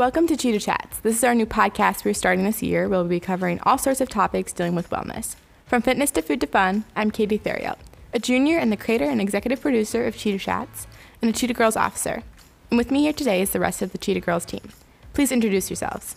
Welcome to Cheetah Chats. This is our new podcast we're starting this year. We'll be covering all sorts of topics dealing with wellness. From fitness to food to fun, I'm Katie Theriot, a junior and the creator and executive producer of Cheetah Chats and a Cheetah Girls officer. And with me here today is the rest of the Cheetah Girls team. Please introduce yourselves.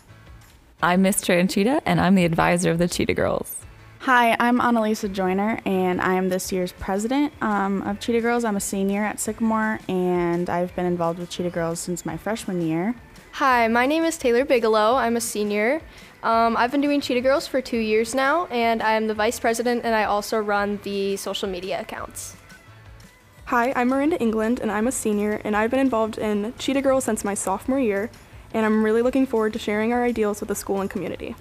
I'm Miss Tranchita, and I'm the advisor of the Cheetah Girls. Hi, I'm Annalisa Joyner, and I am this year's president um, of Cheetah Girls. I'm a senior at Sycamore, and I've been involved with Cheetah Girls since my freshman year. Hi, my name is Taylor Bigelow. I'm a senior. Um, I've been doing Cheetah Girls for two years now, and I'm the vice president, and I also run the social media accounts. Hi, I'm Miranda England, and I'm a senior, and I've been involved in Cheetah Girls since my sophomore year, and I'm really looking forward to sharing our ideals with the school and community.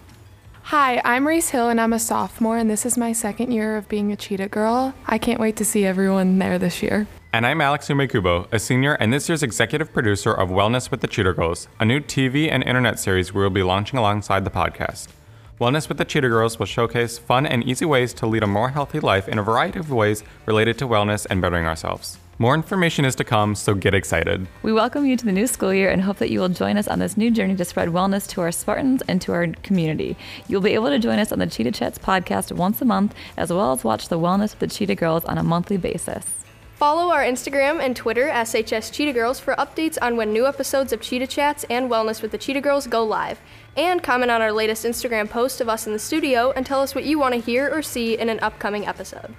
Hi, I'm Reese Hill and I'm a sophomore, and this is my second year of being a Cheetah Girl. I can't wait to see everyone there this year. And I'm Alex Umekubo, a senior and this year's executive producer of Wellness with the Cheetah Girls, a new TV and internet series we will be launching alongside the podcast. Wellness with the Cheetah Girls will showcase fun and easy ways to lead a more healthy life in a variety of ways related to wellness and bettering ourselves. More information is to come, so get excited. We welcome you to the new school year and hope that you will join us on this new journey to spread wellness to our Spartans and to our community. You'll be able to join us on the Cheetah Chats podcast once a month, as well as watch the Wellness with the Cheetah Girls on a monthly basis. Follow our Instagram and Twitter, SHS Cheetah Girls, for updates on when new episodes of Cheetah Chats and Wellness with the Cheetah Girls go live. And comment on our latest Instagram post of us in the studio and tell us what you want to hear or see in an upcoming episode.